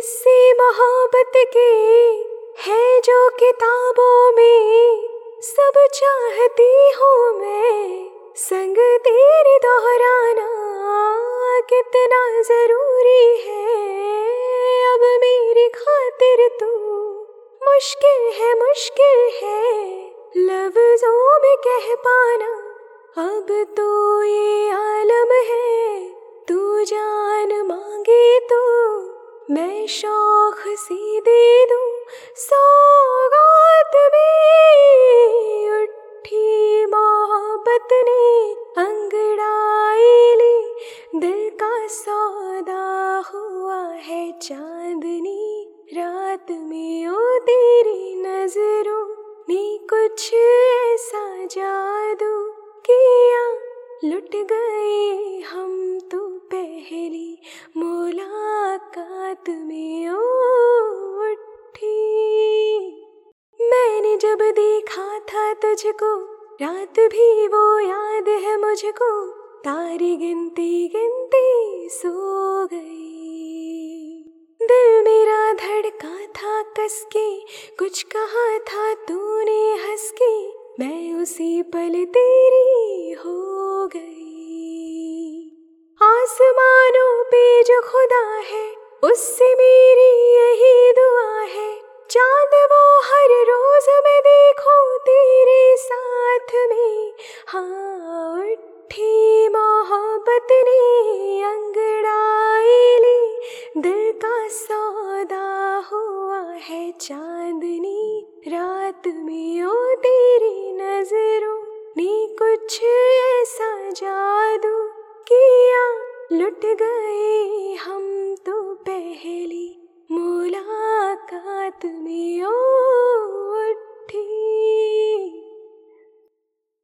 किसी मोहब्बत की है जो किताबों में सब चाहती हूँ मैं। संग तेरे दोहराना कितना ज़रूरी है। अब मेरी खातिर तू मुश्किल है मुश्किल है। लफ्जों में कह पाना, अब तो ये आलम है। तू जान मैं शौक सी दे दूँ सौगात में उठी। मोहब्बत ने अंगड़ाई ली, दिल का सौदा हुआ है चांदनी। रात में ओ तेरी नज़रों ने कुछ ऐसा जादू किया। लुट गए हम जब देखा था तुझको, रात भी वो याद है मुझको। तारी गिनती गिनती सो गई। दिल मेरा धड़का था कस के कुछ कहा था तूने हंस के मैं उसी पल तेरी हो गई। आसमानों पे जो खुदा है, उससे मेरी यही दुआ है। मैं देखूँ तेरे साथ में। हाँ उठी मोहब्बत ने अंगड़ाई ली। दिल का सौदा हुआ है चांदनी। रात में ओ तेरी नज़रों ने कुछ ऐसा जादू किया। लुट गए हम तो पहली मुलाकात में